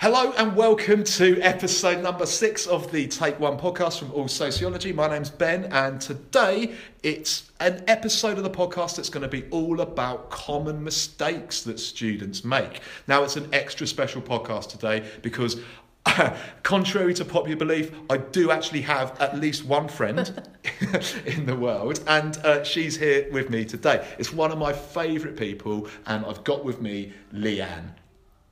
Hello and welcome to episode number six of the Take One podcast from All Sociology. My name's Ben, and today it's an episode of the podcast that's going to be all about common mistakes that students make. Now, it's an extra special podcast today because contrary to popular belief, I do actually have at least one friend in the world, and uh, she's here with me today. It's one of my favourite people, and I've got with me Leanne.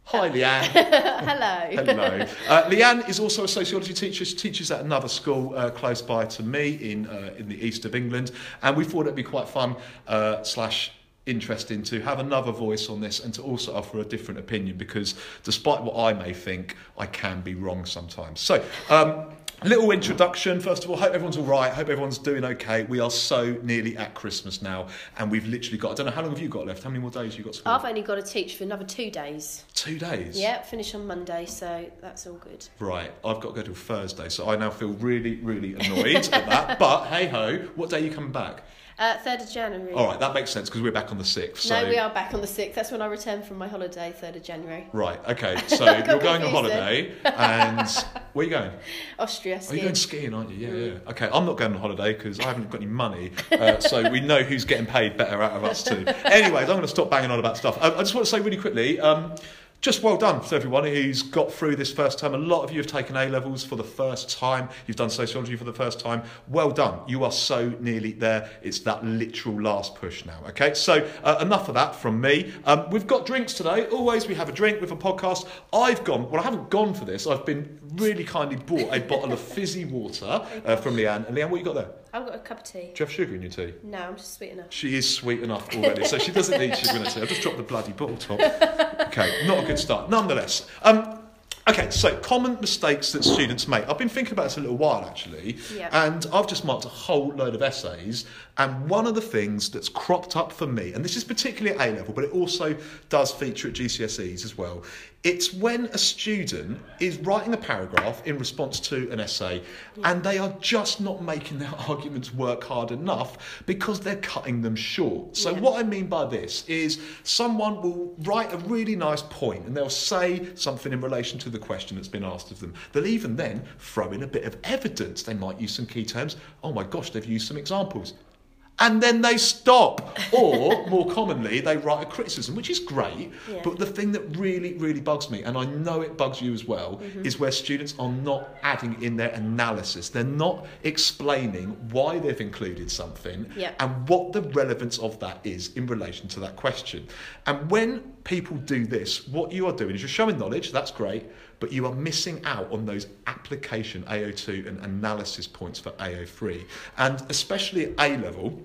Hi, Leanne. Hello. Hello. Uh, Leanne is also a sociology teacher. She teaches at another school uh, close by to me in uh, in the east of England, and we thought it'd be quite fun uh, slash interesting to have another voice on this and to also offer a different opinion because despite what I may think, I can be wrong sometimes. So. Um, Little introduction. First of all, hope everyone's all right. Hope everyone's doing okay. We are so nearly at Christmas now, and we've literally got. I don't know how long have you got left. How many more days have you got? School? I've only got to teach for another two days. Two days. Yeah, finish on Monday, so that's all good. Right, I've got to go till Thursday, so I now feel really, really annoyed at that. But hey ho, what day are you coming back? Uh, 3rd of January. All right, that makes sense because we're back on the 6th. So... No, we are back on the 6th. That's when I return from my holiday, 3rd of January. Right, okay. So you're going on holiday and where are you going? Austria. Skiing. Oh, you're going skiing, aren't you? Yeah, mm. yeah. Okay, I'm not going on holiday because I haven't got any money. Uh, so we know who's getting paid better out of us too. Anyways, I'm going to stop banging on about stuff. Um, I just want to say really quickly. Um, just well done to everyone who's got through this first term. A lot of you have taken A levels for the first time. You've done sociology for the first time. Well done. You are so nearly there. It's that literal last push now. Okay, so uh, enough of that from me. Um, we've got drinks today. Always we have a drink with a podcast. I've gone, well, I haven't gone for this. I've been really kindly bought a bottle of fizzy water uh, from Leanne. And Leanne, what you got there? I've got a cup of tea. Do you have sugar in your tea? No, I'm just sweet enough. She is sweet enough already, so she doesn't need sugar in her tea. I've just dropped the bloody bottle top. Okay, not a good start. Nonetheless, um, Okay, so common mistakes that students make. I've been thinking about this a little while actually, yep. and I've just marked a whole load of essays. And one of the things that's cropped up for me, and this is particularly at A level, but it also does feature at GCSEs as well, it's when a student is writing a paragraph in response to an essay and they are just not making their arguments work hard enough because they're cutting them short. So, yeah. what I mean by this is someone will write a really nice point and they'll say something in relation to the question that's been asked of them. They'll even then throw in a bit of evidence. They might use some key terms. Oh my gosh, they've used some examples and then they stop. Or, more commonly, they write a criticism, which is great. Yeah. But the thing that really, really bugs me, and I know it bugs you as well, mm-hmm. is where students are not adding in their analysis. They're not explaining why they've included something yeah. and what the relevance of that is in relation to that question. And when people do this, what you are doing is you're showing knowledge, that's great but you are missing out on those application AO2 and analysis points for AO3. And especially at A level,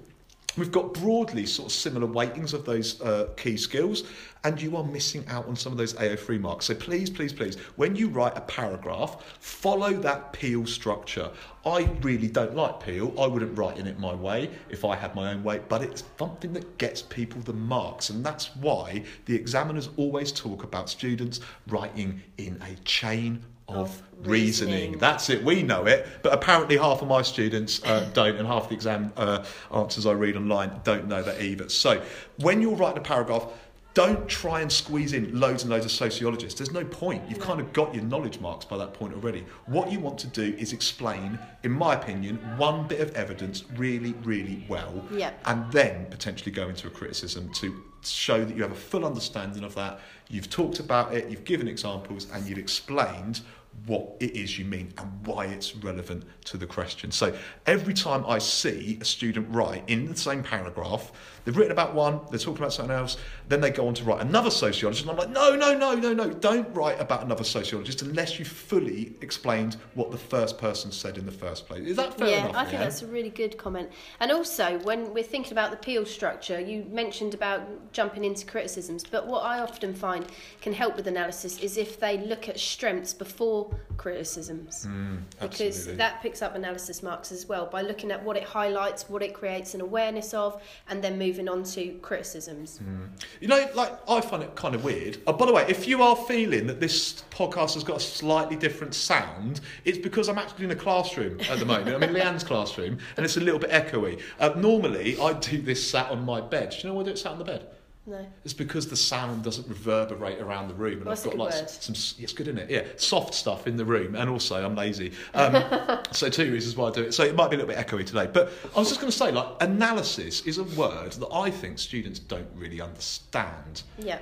We've got broadly sort of similar weightings of those uh, key skills, and you are missing out on some of those AO3 marks. So please, please, please, when you write a paragraph, follow that Peel structure. I really don't like Peel. I wouldn't write in it my way if I had my own way, but it's something that gets people the marks, and that's why the examiners always talk about students writing in a chain of reasoning. reasoning. That's it. We know it, but apparently half of my students uh, don't, and half the exam uh, answers I read online don't know that either. So when you're writing a paragraph, don't try and squeeze in loads and loads of sociologists. There's no point. You've kind of got your knowledge marks by that point already. What you want to do is explain, in my opinion, one bit of evidence really, really well, yeah. and then potentially go into a criticism to show that you have a full understanding of that. You've talked about it, you've given examples, and you've explained what it is you mean and why it's relevant to the question. So every time I see a student write in the same paragraph, they've written about one, they're talking about something else, then they go on to write another sociologist, and I'm like, no, no, no, no, no, don't write about another sociologist unless you fully explained what the first person said in the first place. Is that fair yeah, enough? I think yeah? that's a really good comment. And also, when we're thinking about the Peel structure, you mentioned about jumping into criticisms, but what I often find can help with analysis is if they look at strengths before criticisms. Mm, because that picks up analysis marks as well by looking at what it highlights, what it creates an awareness of, and then moving on to criticisms. Mm. You know, like I find it kind of weird. Oh, by the way, if you are feeling that this podcast has got a slightly different sound, it's because I'm actually in a classroom at the moment. I'm in Leanne's classroom, and it's a little bit echoey. Uh, normally, I do this sat on my bed. Do you know why I do it sat on the bed? No. It's because the sound doesn't reverberate around the room, and Well, I've got like word. some. It's good, isn't it? Yeah, soft stuff in the room, and also I'm lazy. Um, so two reasons why I do it. So it might be a little bit echoey today, but I was just going to say, like, analysis is a word that I think students don't really understand. Yeah.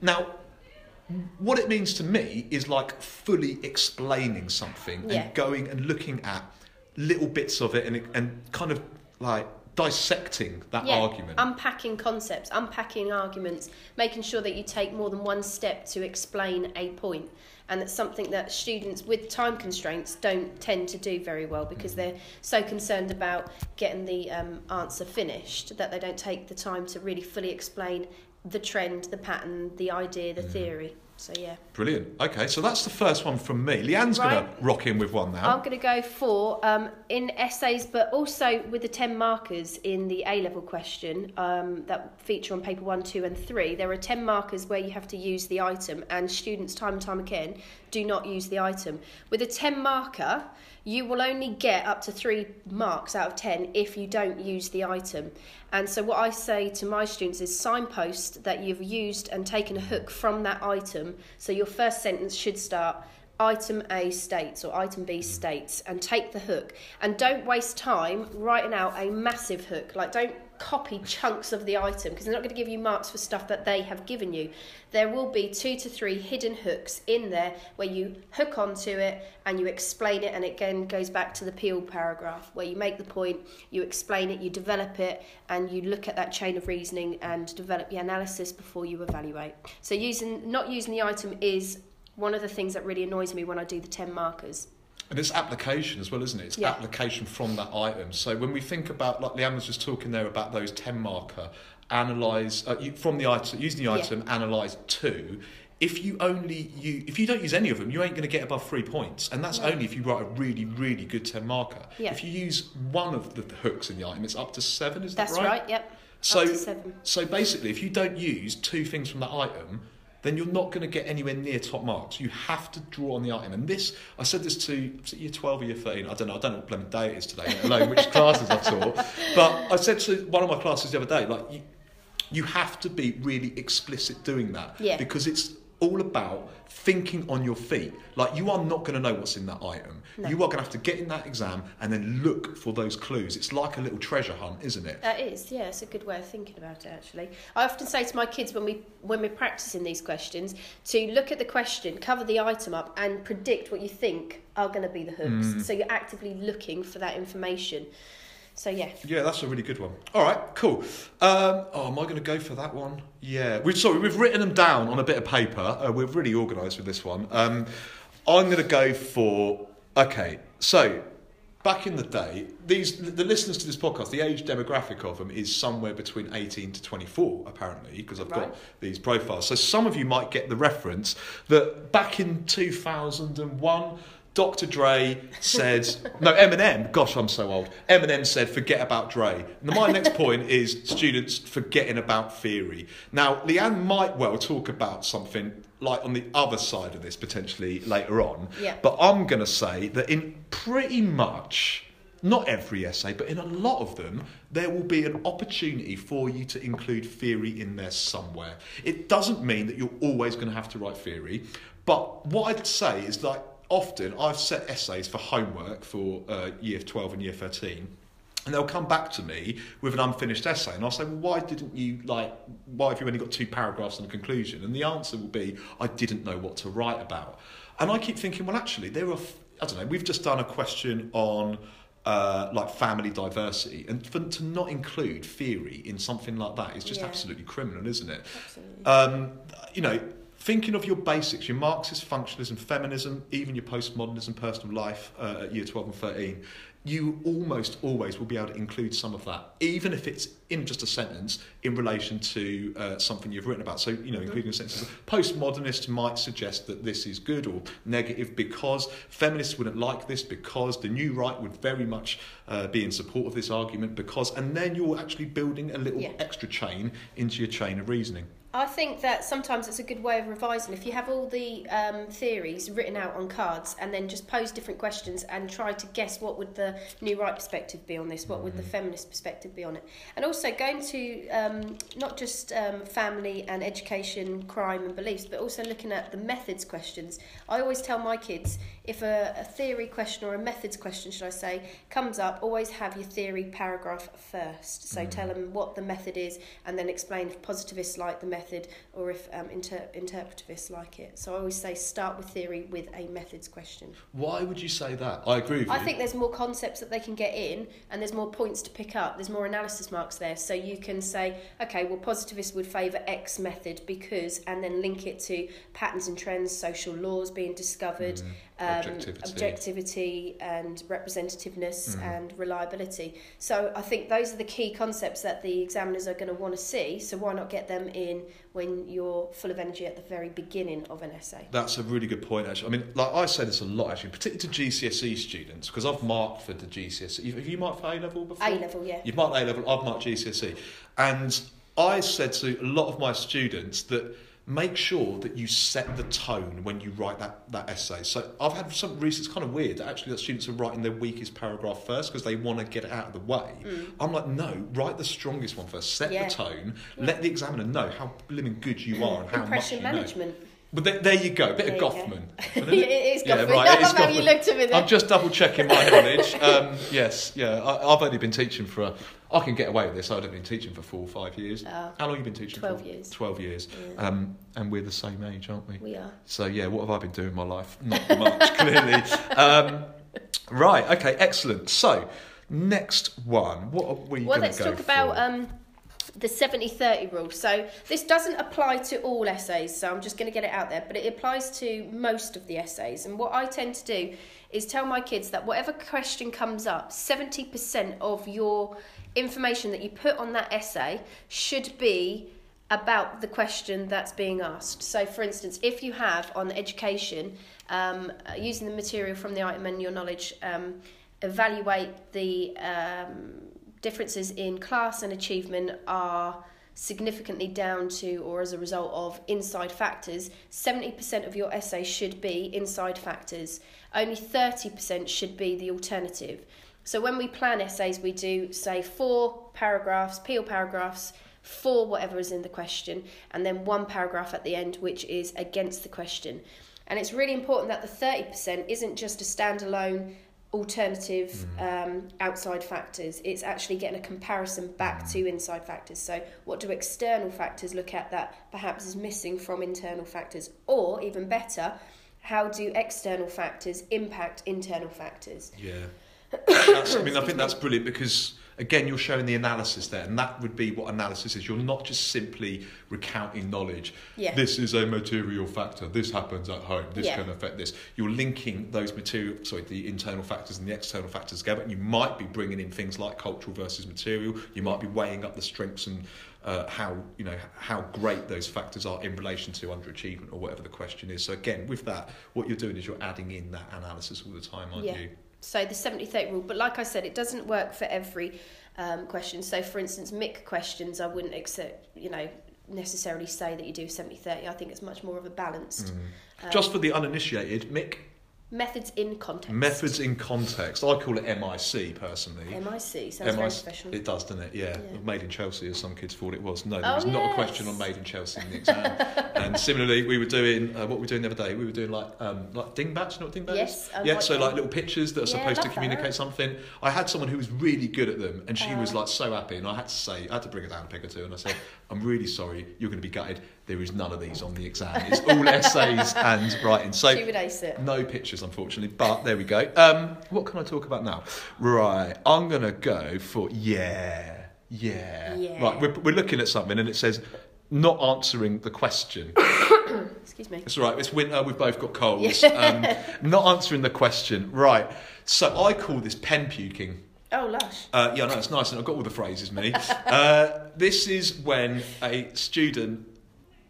Now, what it means to me is like fully explaining something Yeah. and going and looking at little bits of it and and kind of like dissecting that yeah. argument. Unpacking concepts, unpacking arguments, making sure that you take more than one step to explain a point. And that's something that students with time constraints don't tend to do very well because they're so concerned about getting the um, answer finished that they don't take the time to really fully explain the trend, the pattern, the idea, the Mm. theory. So, yeah. Brilliant. Okay, so that's the first one from me. Leanne's going to rock in with one now. I'm going to go for um, in essays, but also with the 10 markers in the A level question um, that feature on paper 1, 2, and 3. There are 10 markers where you have to use the item, and students, time and time again, do not use the item. With a 10 marker, you will only get up to three marks out of 10 if you don't use the item. And so, what I say to my students is signpost that you've used and taken a hook from that item. So, your first sentence should start item A states or item B states and take the hook and don't waste time writing out a massive hook like don't copy chunks of the item because they're not going to give you marks for stuff that they have given you there will be two to three hidden hooks in there where you hook onto it and you explain it and it again goes back to the peel paragraph where you make the point you explain it you develop it and you look at that chain of reasoning and develop the analysis before you evaluate so using not using the item is one of the things that really annoys me when I do the 10 markers. And it's application as well, isn't it? It's Yeah. application from that item. So when we think about, like Leanne was just talking there about those 10 marker, analyse, uh, you, from the item, using the Yeah. item, analyse two. If you only you, if you don't use any of them, you ain't going to get above three points, and that's No. only if you write a really, really good ten marker. Yeah. If you use one of the hooks in the item, it's up to seven. Is That's that right, That's right? yep. So, Up to seven. so basically, if you don't use two things from that item, then you're not going to get anywhere near top marks. You have to draw on the item. And this, I said this to year 12 or year 13. I don't know. I don't know what blooming day it is today, let alone which classes I taught. But I said to one of my classes the other day, like, you, you have to be really explicit doing that. Yeah. Because it's all about thinking on your feet. Like, you are not going to know what's in that item. No. You are going to have to get in that exam and then look for those clues. It's like a little treasure hunt, isn't it? That is, yeah, it's a good way of thinking about it actually. I often say to my kids when we when we're practicing these questions to look at the question, cover the item up and predict what you think are going to be the hooks. Mm. So you're actively looking for that information. So yeah. Yeah, that's a really good one. All right, cool. Um, oh, am I going to go for that one? Yeah. We've, sorry, we've written them down on a bit of paper. Uh, we're really organised with this one. Um, I'm going to go for. Okay, so back in the day, these the listeners to this podcast, the age demographic of them is somewhere between 18 to 24, apparently, because I've Right. got these profiles. So some of you might get the reference that back in 2001. Dr. Dre said, no, Eminem, gosh, I'm so old. Eminem said, forget about Dre. And my next point is students forgetting about theory. Now, Leanne might well talk about something like on the other side of this potentially later on. Yeah. But I'm going to say that in pretty much, not every essay, but in a lot of them, there will be an opportunity for you to include theory in there somewhere. It doesn't mean that you're always going to have to write theory, but what I'd say is like often I've set essays for homework for uh, year 12 and year 13. And they'll come back to me with an unfinished essay, and I'll say, "Well, why didn't you like? Why have you only got two paragraphs and a conclusion?" And the answer will be, "I didn't know what to write about." And I keep thinking, well, actually, there are. I don't know. We've just done a question on uh, like family diversity, and for, to not include theory in something like that is just Yeah. absolutely criminal, isn't it? Absolutely. Um, you know, thinking of your basics, your Marxist functionalism, feminism, even your postmodernism, personal life uh, at year 12 and 13, you almost always will be able to include some of that, even if it's in just a sentence in relation to uh, something you've written about. So, you know, including a sentences. Postmodernists might suggest that this is good or negative because feminists wouldn't like this, because the new right would very much uh, be in support of this argument, because, and then you're actually building a little Yeah. extra chain into your chain of reasoning. I think that sometimes it's a good way of revising. If you have all the um, theories written out on cards and then just pose different questions and try to guess what would the new right perspective be on this, what would the feminist perspective be on it, and also going to um, not just um, family and education, crime and beliefs, but also looking at the methods questions. I always tell my kids if a, a theory question or a methods question, should I say, comes up, always have your theory paragraph first. So tell them what the method is and then explain if positivists like the method or if um, inter- interpretivists like it. So I always say start with theory with a methods question. Why would you say that? I agree with you. I think there's more concepts that they can get in and there's more points to pick up. There's more analysis marks there. So you can say, okay, well, positivists would favour X method because, and then link it to patterns and trends, social laws being discovered, Mm. Um, Objectivity. objectivity and representativeness Mm. and reliability. So I think those are the key concepts that the examiners are going to want to see. So why not get them in when you're full of energy at the very beginning of an essay? That's a really good point, actually. I mean, like I say this a lot, actually, particularly to GCSE students, because I've marked for the GCSE. Have you marked for A level before? A level, yeah. You've marked A level, I've marked GCSE. And I said to a lot of my students that make sure that you set the tone when you write that, that essay. So I've had some research, it's kind of weird, actually, that students are writing their weakest paragraph first because they want to get it out of the way. I'm like, no, write the strongest one first, set Mm. Yeah. the tone, let the examiner know how blooming good you are and how Impression much you know. But there, there you go, a bit There of you go. Goffman. it is Yeah, Goffman. right, it is I love how you Goffman. looked at me there. I'm just double checking my knowledge. Um, yes, yeah, I, I've only been teaching for. A, I can get away with this. I've been teaching for four or five years. Oh. How long have you been teaching? 12 for? years. Twelve years. Yeah. Um, and we're the same age, aren't we? We are. So yeah, what have I been doing in my life? Not much, clearly. Um, right. Okay. Excellent. So next one. What are we Well, going let's talk about for? um, the 70 30 rule. So, this doesn't apply to all essays, so I'm just going to get it out there, but it applies to most of the essays. And what I tend to do is tell my kids that whatever question comes up, 70% of your information that you put on that essay should be about the question that's being asked. So, for instance, if you have on education, um, using the material from the item and your knowledge, um, evaluate the um, differences in class and achievement are significantly down to or as a result of inside factors. 70% of your essay should be inside factors. Only 30% should be the alternative. So when we plan essays we do say four paragraphs peel paragraphs for whatever is in the question and then one paragraph at the end which is against the question. And it's really important that the 30% isn't just a standalone alternative um, outside factors. It's actually getting a comparison back to inside factors. So, what do external factors look at that perhaps is missing from internal factors? Or, even better, how do external factors impact internal factors? Yeah. I mean, I think that's brilliant because, again, you're showing the analysis there, and that would be what analysis is. You're not just simply recounting knowledge. Yeah. This is a material factor. This happens at home. This Yeah. can affect this. You're linking those material, sorry, the internal factors and the external factors together. And you might be bringing in things like cultural versus material. You might be weighing up the strengths and uh, how you know how great those factors are in relation to underachievement or whatever the question is. So again, with that, what you're doing is you're adding in that analysis all the time, aren't Yeah. you? So the 70 30 rule, but like I said, it doesn't work for every um, question. So, for instance, MIC questions, I wouldn't accept, you know, necessarily say that you do 70 30. I think it's much more of a balanced. um, Just for the uninitiated, MIC, methods in context. methods in context. I call it MIC personally. MIC sounds very MIC professional. It does, doesn't it? Yeah. Yeah. Made in Chelsea, as some kids thought it was. No, there Oh, was not a question on Made in Chelsea in the exam. and similarly, we were doing uh, what we were we doing the other day? We were doing like um, like dingbats. You know what dingbat Yes? I yeah. like so them. like little pictures that are Yeah, supposed to communicate that. something. I had someone who was really good at them, and she was Uh. like so happy, and I had to say, I had to bring her down a peg or two, and I said, "I'm really sorry, you're going to be gutted. There is none of these on the exam. It's all essays and writing." So she would ace it. no pictures, unfortunately, but there we go. Um, what can I talk about now? Right, I'm going to go for yeah, yeah. Yeah. Right, we're, we're looking at something and it says not answering the question. Excuse me. It's all right, it's winter, we've both got colds. Yeah. Um, not answering the question. Right, so I call this pen puking. Oh, lush. Uh, yeah, no, it's nice, and I've got all the phrases, me. Uh, this is when a student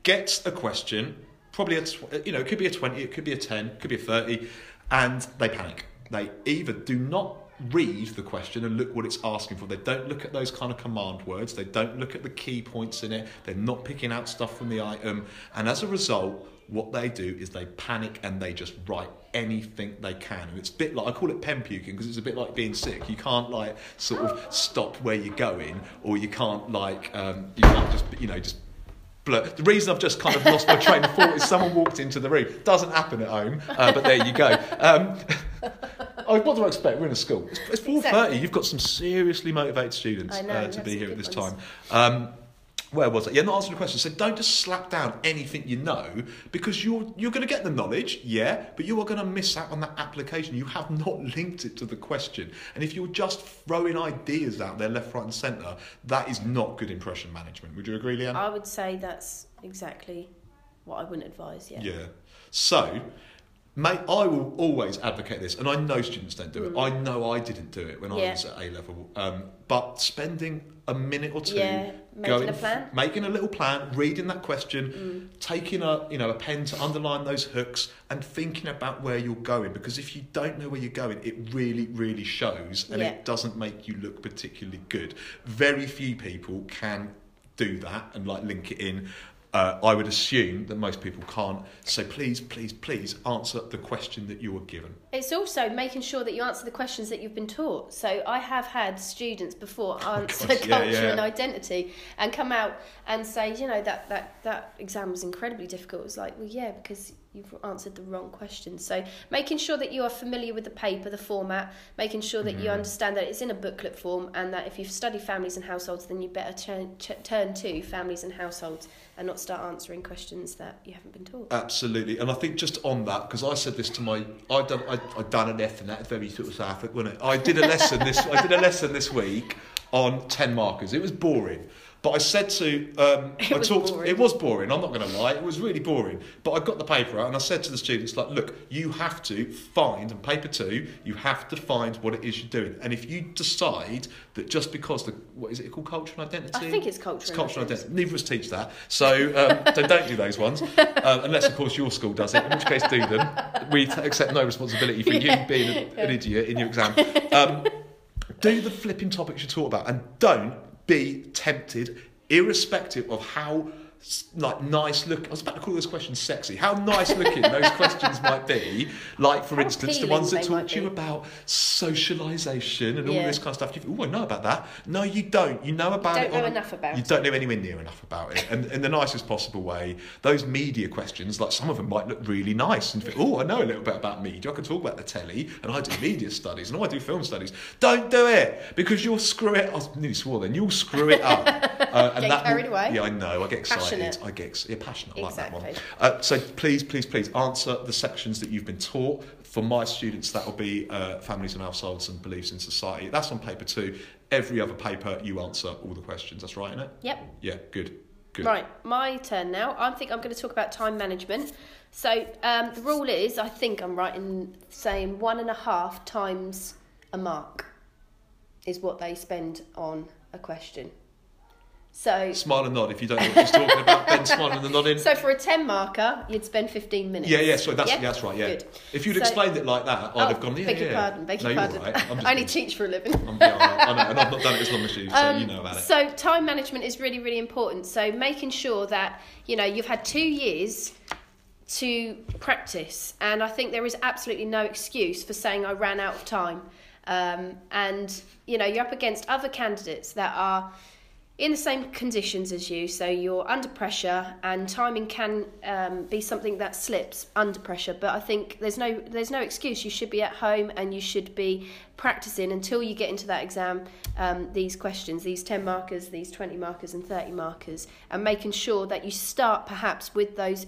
gets a question, probably a tw- you know, it could be a twenty, it could be a ten, it could be a thirty, and they panic. They either do not read the question and look what it's asking for. They don't look at those kind of command words. They don't look at the key points in it. They're not picking out stuff from the item. And as a result, what they do is they panic and they just write anything they can. And it's a bit like I call it pen puking because it's a bit like being sick. You can't like sort of stop where you're going, or you can't like um, you can't just you know just. Blur. The reason I've just kind of lost my train of thought is someone walked into the room. Doesn't happen at home, uh, but there you go. Um, oh, what do I expect? We're in a school. It's, it's four thirty. Exactly. You've got some seriously motivated students know, uh, to be here at this ones. time. Um, where was it? Yeah, not answering the question. So don't just slap down anything you know because you're you're going to get the knowledge, yeah, but you are going to miss out on that application. You have not linked it to the question, and if you're just throwing ideas out there left, right, and centre, that is not good impression management. Would you agree, Leanne? I would say that's exactly what I wouldn't advise. Yeah. Yeah. So, mate, I will always advocate this, and I know students don't do it. I know I didn't do it when I Mm. Was at A level. Um, but spending a minute or two, Yeah, making a plan. making a little plan, reading that question, Mm. taking a you know a pen to underline those hooks, and thinking about where you're going. Because if you don't know where you're going, it really, really shows, and Yeah. it doesn't make you look particularly good. Very few people can do that and like link it in. Uh, I would assume that most people can't. So please, please, please answer the question that you were given. It's also making sure that you answer the questions that you've been taught. So I have had students before answer gosh, yeah, culture yeah. and identity and come out and say, you know, that, that, that exam was incredibly difficult. It's like, well, yeah, because you've answered the wrong question. So making sure that you are familiar with the paper, the format, making sure that you Mm. understand that it's in a booklet form and that if you've studied families and households, then you better turn, ch- turn to families and households and not start answering questions that you haven't been taught. Absolutely, and I think just on that because I said this to my I done I I done an F and that very sort of South African, wasn't it? I did a lesson this I did a lesson this week on ten markers. It was boring, but I said to um, It I was talked. boring. It was boring. I'm not going to lie. It was really boring. But I got the paper out and I said to the students like, look, you have to find and paper two. You have to find what it is you're doing, and if you decide that just because the what is it called culture and identity? I think it's culture It's culture and identity. Neither of us teach that, so um, so don't do those ones, um, unless of course your school does it. In which case, do them. We t- accept no responsibility for you being an, an idiot in your exam. Um, do the flipping topics you taught about, and don't be tempted, irrespective of how like nice look. I was about to call those questions sexy. How nice looking those questions might be. Like for How instance, the ones that talk to you about socialisation and all this kind of stuff. You oh, I know about that. No, you don't. You know about don't it. know on enough about You it. don't know anywhere near enough about it. And in the nicest possible way, those media questions, like some of them might look really nice and think, oh, I know a little bit about media. I can talk about the telly and I do media studies and I do film studies. Don't do it because you'll screw it. I nearly swore then. You'll screw it up. Uh, and Get that carried will- away. Yeah, I know. I get excited. Passionate. I yeah, passionate. I like that one. Uh, so please, please, please answer the sections that you've been taught. For my students, that will be uh, families and households and beliefs in society. That's on paper two. Every other paper, you answer all the questions. That's right, isn't it? Yep. Yeah, good. Good. Right, my turn now. I think I'm going to talk about time management. So um, the rule is, I think I'm right in saying one and a half times a mark is what they spend on a question. So, Smile and nod if you don't know what she's talking about. Ben smiling and nodding. so for a 10 marker, you'd spend 15 minutes. yeah, yeah, sorry, that's, Yeah? that's right, yeah. Good. If you'd So- explained it like that, I'd Oh, have gone, yeah, beg yeah. your pardon, beg no, your pardon. right. I only teach for a living. I'm, yeah, I know, and I've not done it as long as you, so Um, you know about it. So time management is really, really important. So making sure that you know you've had two years to practice, and I think there is absolutely no excuse for saying I ran out of time. Um, and you know you're up against other candidates that are in the same conditions as you, so you're under pressure, and timing can um, be something that slips under pressure. But I think there's no there's no excuse. You should be at home and you should be practicing until you get into that exam. Um, these questions, these ten markers, these twenty markers, and thirty markers, and making sure that you start perhaps with those.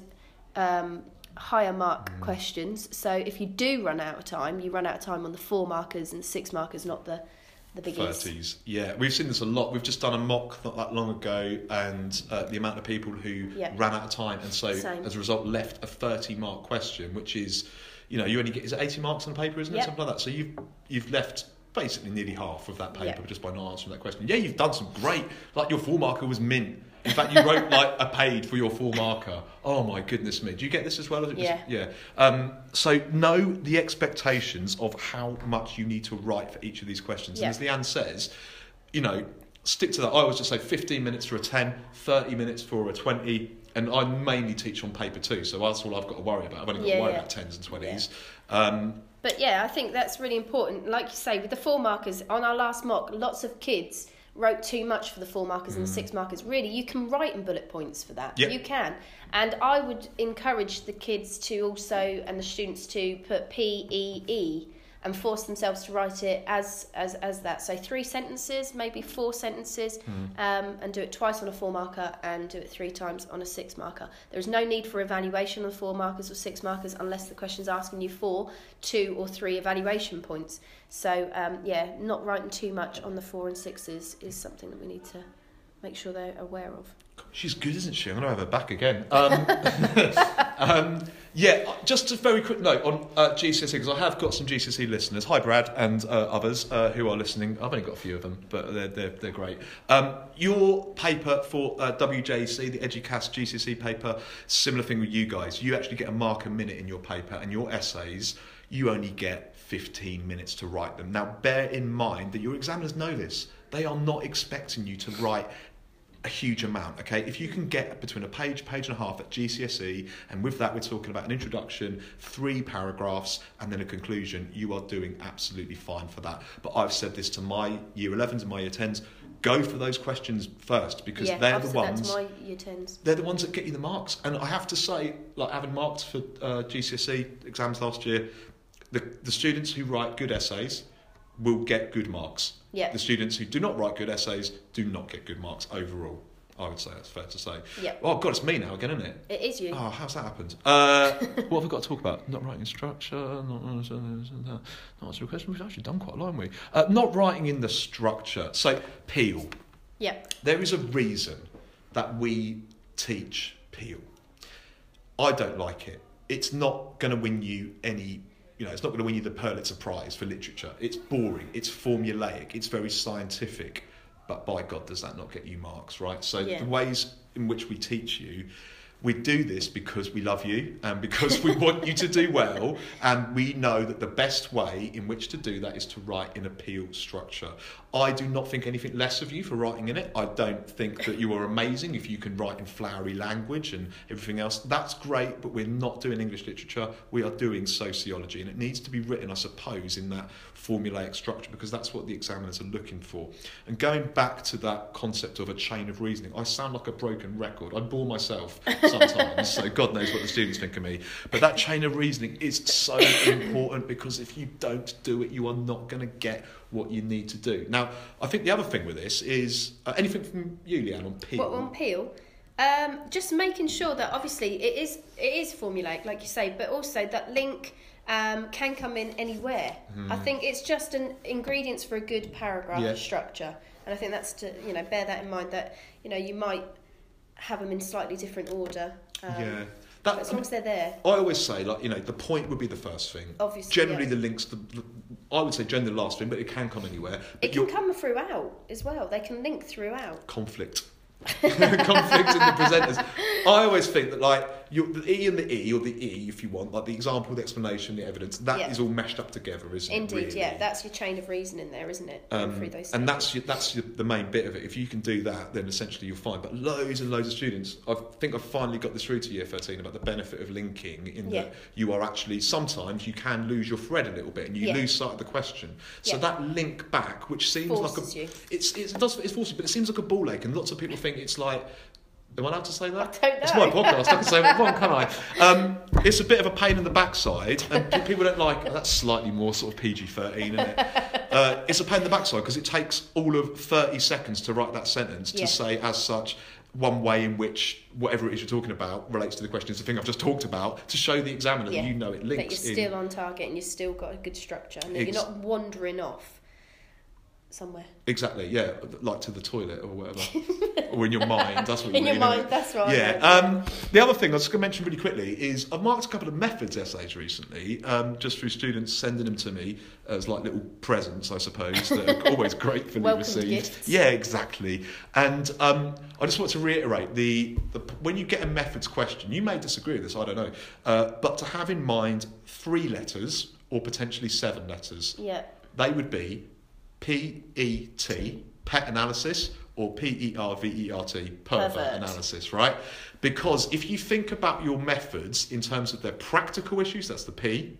Um, higher mark Mm. questions so if you do run out of time you run out of time on the four markers and six markers not the the biggies 30s. Yeah, we've seen this a lot. We've just done a mock not that long ago, and uh, the amount of people who Yeah. ran out of time, and so Same. as a result, left a 30 mark question, which is, you know, you only get is it 80 marks on the paper, isn't it? Yep. Something like that. So you've you've left basically nearly half of that paper Yep. just by not answering that question. Yeah, you've done some great, like your four marker was mint. In fact, you wrote like a page for your full marker. Oh my goodness me! Do you get this as well? Or is it just- Yeah. yeah. Um, so know the expectations of how much you need to write for each of these questions. Yeah. And as Leanne says, you know, stick to that. I always just say 15 minutes for a 10, 30 minutes for a 20. And I mainly teach on paper two, so that's all I've got to worry about. I've only got Yeah, to worry yeah. about 10s and 20s. Um, But yeah, I think that's really important. Like you say, with the four markers on our last mock, lots of kids wrote too much for the four markers and the six markers. Really, you can write in bullet points for that. Mm. Yeah. You can. And I would encourage the kids to also and the students to put P E E and force themselves to write it as as as that. So three sentences, maybe four sentences, um, and do it twice on a four marker and do it three times on a six marker. There is no need for evaluation on four markers or six markers unless the question is asking you for two or three evaluation points. So um, yeah, not writing too much on the four and sixes is something that we need to make sure they're aware of. She's good, isn't she? I'm going to have her back again. Um, um, yeah, just a very quick note on uh, GCSE, because I have got some GCSE listeners. Hi, Brad, and uh, others uh, who are listening. I've only got a few of them, but they're, they're, they're great. Um, your paper for uh, WJC, the Eduqas GCSE paper, similar thing with you guys. You actually get a mark a minute in your paper, and your essays, you only get 15 minutes to write them. Now, bear in mind that your examiners know this. They are not expecting you to write a huge amount. Okay, if you can get between a page, page and a half at GCSE, and with that we're talking about an introduction, three paragraphs, and then a conclusion, you are doing absolutely fine for that. But I've said this to my year 11s and my year 10s: go for those questions first because yeah, they're the ones. my year tens. They're the ones that get you the marks, and I have to say, like having marked for uh, GCSE exams last year, the the students who write good essays will get good marks. Yeah. The students who do not write good essays do not get good marks overall. I would say that's fair to say. Yeah. Oh God, it's me now again, isn't it? It is you. Oh, how's that happened? Uh, what have we got to talk about? Not writing structure, not not answering a question. We've actually done quite a lot, haven't we? Uh, not writing in the structure. So Peel. Yeah. There is a reason that we teach Peel. I don't like it. It's not going to win you any, you know, it's not going to win you the Pulitzer Prize for literature. It's boring. It's formulaic. It's very scientific. But by God, does that not get you marks, right? So Yeah. the ways in which we teach you, we do this because we love you and because we want you to do well. And we know that the best way in which to do that is to write in appeal structure. I do not think anything less of you for writing in it. I don't think that you are amazing if you can write in flowery language and everything else. That's great, but we're not doing English literature. We are doing sociology, and it needs to be written, I suppose, in that formulaic structure because that's what the examiners are looking for. And going back to that concept of a chain of reasoning, I sound like a broken record. I bore myself sometimes, so God knows what the students think of me. But that chain of reasoning is so important because if you don't do it, you are not going to get what you need to do. Now, I think the other thing with this is uh, anything from you, Leanne, on Peel. What on peel? Um, just making sure that obviously it is it is formulaic, like you say, but also that link um, can come in anywhere. I think it's just an ingredients for a good paragraph Yeah. structure, and I think that's to you know bear that in mind that you know you might have them in slightly different order. Um, yeah. That, as long as they're there, I always say, like, you know, the point would be the first thing. Obviously, Generally, yeah. the links, the, I would say generally the last thing, but it can come anywhere. But it can come throughout as well. They can link throughout. conflict. conflict in the presenters. I always think that like you the E and the E or the E, if you want, like the example, the explanation, the evidence, that is all meshed up together, isn't it? Indeed, really? yeah, that's your chain of reasoning there, isn't it? Um, through those and stages. that's your, that's your, the main bit of it. If you can do that, then essentially you're fine. But loads and loads of students, I think I've finally got this through to year 13 about the benefit of linking. In Yeah. that you are actually sometimes you can lose your thread a little bit and you Yeah. lose sight of the question. So that link back, which seems forces like a you. it's, it's it does it's forcing, but it seems like a ball ache, and lots of people think it's like. Am I allowed to say that? I don't know. It's my podcast. I can say what I want, can I? Um, it's a bit of a pain in the backside, and people don't like. That's slightly more sort of PG thirteen, isn't it? Uh, it's a pain in the backside because it takes all of thirty seconds to write that sentence to Yeah. say as such one way in which whatever it is you're talking about relates to the question is the thing I've just talked about to show the examiner Yeah. that you know it that links you're in. still on target and you've still got a good structure and that Ex- you're not wandering off. Somewhere. Exactly, yeah, like to the toilet or whatever, or in your mind. That's what you In your mean, mind, that's right. Yeah. Um, the other thing I was going to mention really quickly is I've marked a couple of methods essays recently, um, just through students sending them to me as like little presents, I suppose, that are always gratefully received. gifts. Yeah, exactly. And um, I just want to reiterate the, the when you get a methods question, you may disagree with this, I don't know, uh, but to have in mind three letters or potentially seven letters Yeah. they would be P E T, pet analysis, or P E R V E R T, pervert, Pervert. analysis, right? Because if you think about your methods in terms of their practical issues, that's the P.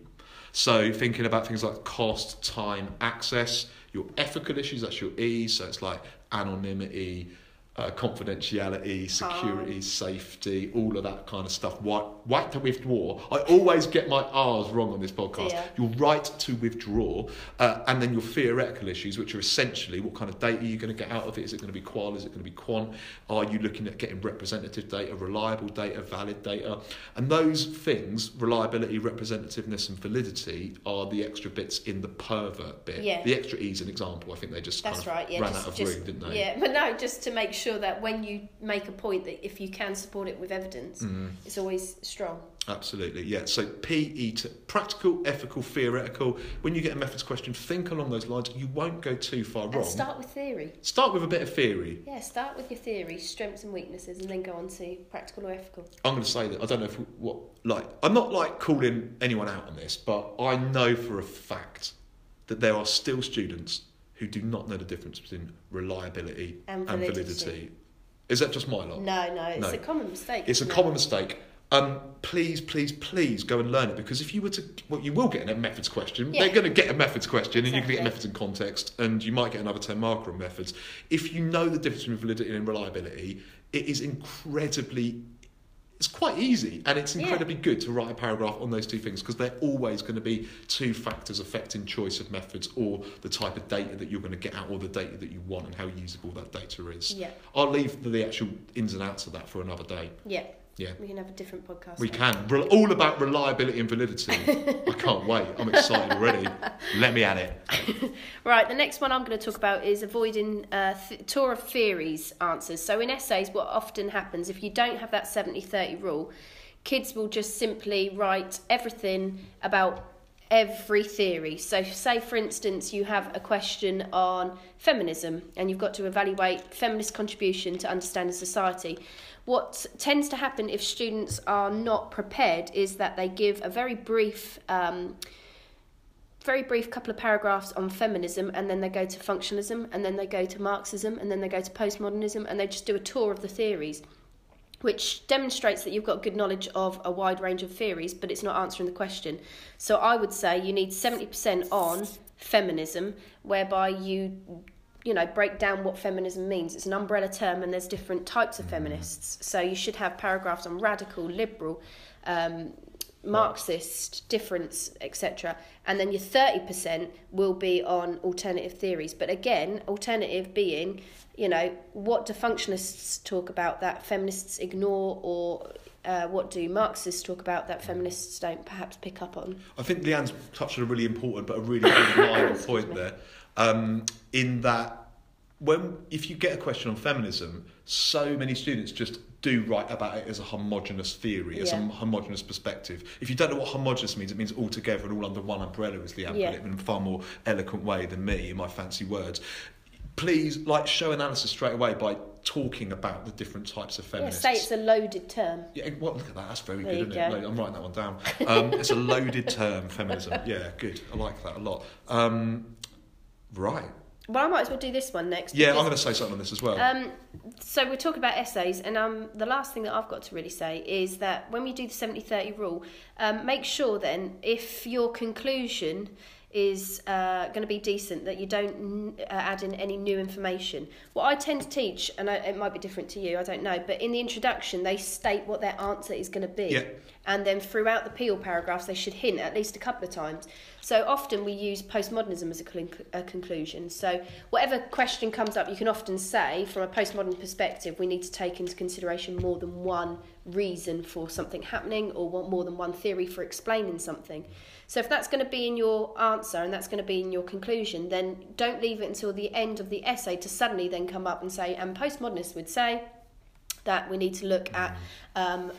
So thinking about things like cost, time, access, your ethical issues, that's your E. So it's like anonymity, uh, confidentiality, security, safety, all of that kind of stuff. Right, right to withdraw. I always get my R's wrong on this podcast. Dear. Your right to withdraw, uh, and then your theoretical issues, which are essentially what kind of data are you're going to get out of it. Is it going to be qual? Is it going to be quant? Are you looking at getting representative data, reliable data, valid data? And those things, reliability, representativeness, and validity, are the extra bits in the pervert bit. Yeah. The extra E is an example. I think they just That's kind of right. Yeah, ran just, out of just, room, didn't they? Yeah, but no, just to make sure that when you make a point that if you can support it with evidence, Mm. it's always strong. Absolutely, yeah. So PE to practical, ethical, theoretical. When you get a methods question, think along those lines. You won't go too far wrong. Start with theory. Start with a bit of theory. Yeah, start with your theory, strengths and weaknesses, and then go on to practical or ethical. I'm going to say that I don't know if what like I'm not like calling anyone out on this, but I know for a fact that there are still students who do not know the difference between reliability And and validity. validity. Is that just my lot? No, no, it's No. a common mistake. It's a it? common mistake. Um, please, please, please go and learn it because if you were to, well, you will get a methods question. Yeah. They're going to get a methods question, and you're going to get Exactly. methods in context, and you might get another ten marker on methods. If you know the difference between validity and reliability, it is incredibly. It's quite easy, and it's Yeah. incredibly good to write a paragraph on those two things because they're always going to be two factors affecting choice of methods or the type of data that you're going to get out or the data that you want and how usable that data is. Yeah, I'll leave the actual ins and outs of that for another day. yeah. Yeah. We can have a different podcast. We can. Re- all about reliability and validity. I can't wait. I'm excited already. Let me at it. Right, the next one I'm going to talk about is avoiding uh, th- tour of theories answers. So, in essays, what often happens if you don't have that 70 30 rule, kids will just simply write everything about every theory. So, say for instance, you have a question on feminism and you've got to evaluate feminist contribution to understanding society. What tends to happen if students are not prepared is that they give a very brief. Um, very brief couple of paragraphs on feminism and then they go to functionalism and then they go to marxism and then they go to postmodernism and they just do a tour of the theories which demonstrates that you've got good knowledge of a wide range of theories but it's not answering the question so i would say you need 70% on feminism whereby you you know break down what feminism means it's an umbrella term and there's different types of feminists so you should have paragraphs on radical liberal um, Marxist difference, etc. And then your 30% will be on alternative theories. But again, alternative being, you know, what do functionalists talk about that feminists ignore, or uh, what do Marxists talk about that feminists don't perhaps pick up on? I think Leanne's touched on a really important but a really reliable point there. Um, in that, when if you get a question on feminism, so many students just do write about it as a homogenous theory, as a homogenous perspective. If you don't know what homogenous means, it means all together and all under one umbrella, as Leanne Yeah. put it in a far more eloquent way than me in my fancy words. Please, like, show analysis straight away by talking about the different types of Yeah, feminists. say it's a loaded term. Yeah, well, look at that. That's very There good, isn't it? go. Lo- I'm writing that one down. Um, it's a loaded term, feminism. Yeah, good. I like that a lot. Um, right. Well, I might as well do this one next. Yeah, I'm going to say something on this as well. Um, so we're talking about essays, and um, the last thing that I've got to really say is that when we do the 70-30 rule, um, make sure then if your conclusion is uh, going to be decent, that you don't uh, add in any new information. What I tend to teach, and I, it might be different to you, I don't know, but in the introduction they state what their answer is going to be. Yeah. And then throughout the Peel paragraphs they should hint at least a couple of times. So often we use postmodernism as a, a conclusion. So whatever question comes up, you can often say from a postmodern perspective, we need to take into consideration more than one reason for something happening or one, more than one theory for explaining something. So if that's going to be in your answer and that's going to be in your conclusion, then don't leave it until the end of the essay to suddenly then come up and say, and postmodernists would say that we need to look at um,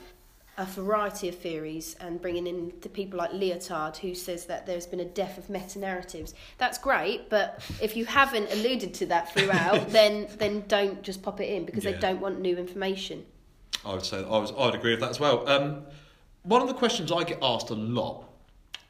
a variety of theories and bringing in the people like Lyotard, who says that there's been a death of meta narratives. That's great, but if you haven't alluded to that throughout, then then don't just pop it in because Yeah. they don't want new information. I would say I was I'd agree with that as well. Um, one of the questions I get asked a lot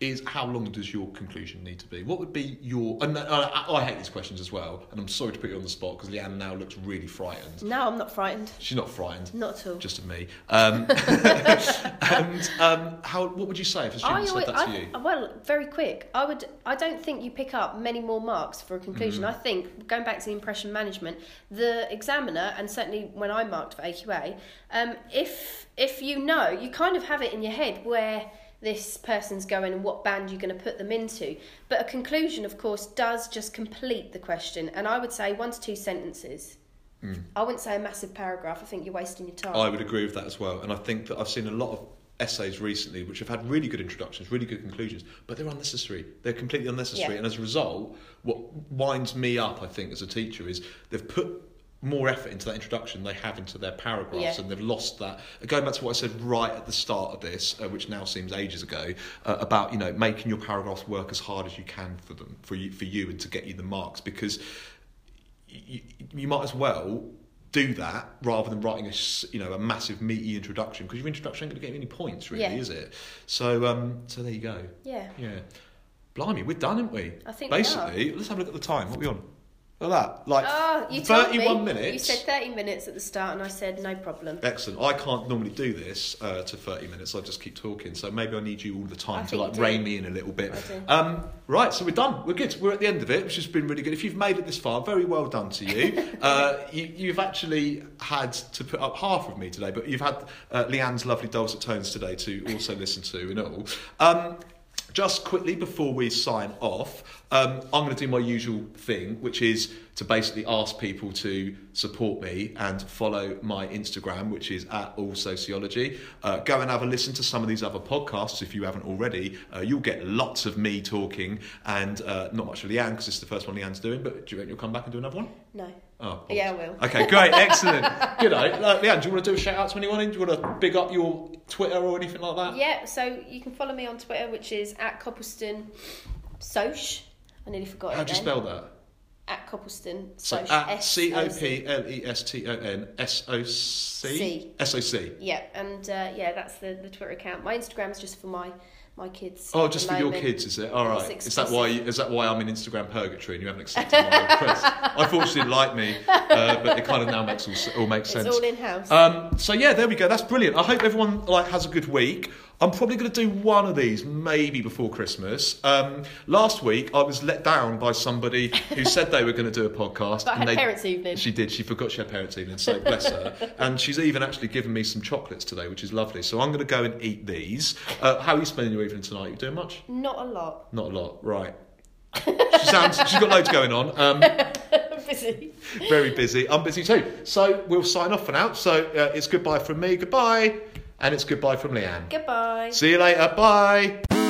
is how long does your conclusion need to be? What would be your? And uh, I, I hate these questions as well, and I'm sorry to put you on the spot because Leanne now looks really frightened. No, I'm not frightened. She's not frightened, Not at all. just of me. Um, and um, how? What would you say if a student I said that to I, you? well, very quick. I would. I don't think you pick up many more marks for a conclusion. Mm. I think going back to the impression management, the examiner, and certainly when I marked for AQA, um, if if you know, you kind of have it in your head where this person's going and what band you're going to put them into. But a conclusion, of course, does just complete the question, and I would say one to two sentences. Mm. I wouldn't say a massive paragraph. I think you're wasting your time. I would agree with that as well. And I think that I've seen a lot of essays recently which have had really good introductions, really good conclusions, but they're unnecessary. They're completely unnecessary. Yeah. And as a result, what winds me up, I think, as a teacher is they've put more effort into that introduction they have into their paragraphs Yeah. and they've lost that. Going back to what i said right at the start of this uh, which now seems ages ago uh, about you know making your paragraphs work as hard as you can for them for you for you and to get you the marks because you, you might as well do that rather than writing a you know a massive meaty introduction because your introduction ain't going to get you any points really Yeah. is it? So um so there you go. Yeah. yeah. Blimey we're done aren't we? I think we basically let's have a look at the time. What are we on look at that like Oh, you told 31 me. minutes You said 30 minutes at the start, and I said no problem. Excellent. I can't normally do this uh, to 30 minutes. I just keep talking. So maybe I need you all the time I to like rein me in a little bit. Um, right, so we're done. We're good. We're at the end of it, which has been really good. If you've made it this far, very well done to you. uh, you you've actually had to put up half of me today, but you've had uh, Leanne's lovely dulcet tones today to also listen to and all. Um, just quickly before we sign off, um, I'm going to do my usual thing, which is to basically ask people to support me and follow my Instagram, which is at All Sociology. Uh, go and have a listen to some of these other podcasts if you haven't already. Uh, you'll get lots of me talking and uh, not much of Leanne because it's the first one Leanne's doing. But do you reckon you'll come back and do another one? No. Oh, Yeah, I will. Okay, great, excellent. Good. Uh, Leanne, do you want to do a shout out to anyone? Do you want to big up your Twitter or anything like that? Yeah, so you can follow me on Twitter, which is at Copleston Soch. I nearly forgot How do you then. spell that? At Copleston So Soch. at S C O O C. P L E S T O N S O C C. S O C. Yeah, and uh, yeah, that's the, the Twitter account. My Instagram's just for my my kids. Oh, just for your kids, is it? All right. It's Is that why? Is that why I'm in Instagram purgatory and you haven't accepted my request? I thought she didn't like me, uh, but it kind of now makes all, all makes It's sense. all in house. Um, so yeah, there we go. That's brilliant. I hope everyone like has a good week. I'm probably going to do one of these maybe before Christmas. Um, last week I was let down by somebody who said they were going to do a podcast. but and had they, parents' evening. She did. She forgot she had parents' evening, so bless her. And she's even actually given me some chocolates today, which is lovely. So I'm going to go and eat these. Uh, how are you spending your evening tonight? You doing much? Not a lot. Not a lot, right? she sounds. She's got loads going on. Um, Busy. very busy. I'm busy too. So we'll sign off for now. So uh, it's goodbye from me. Goodbye, and it's goodbye from Leanne. Goodbye. See you later. Bye.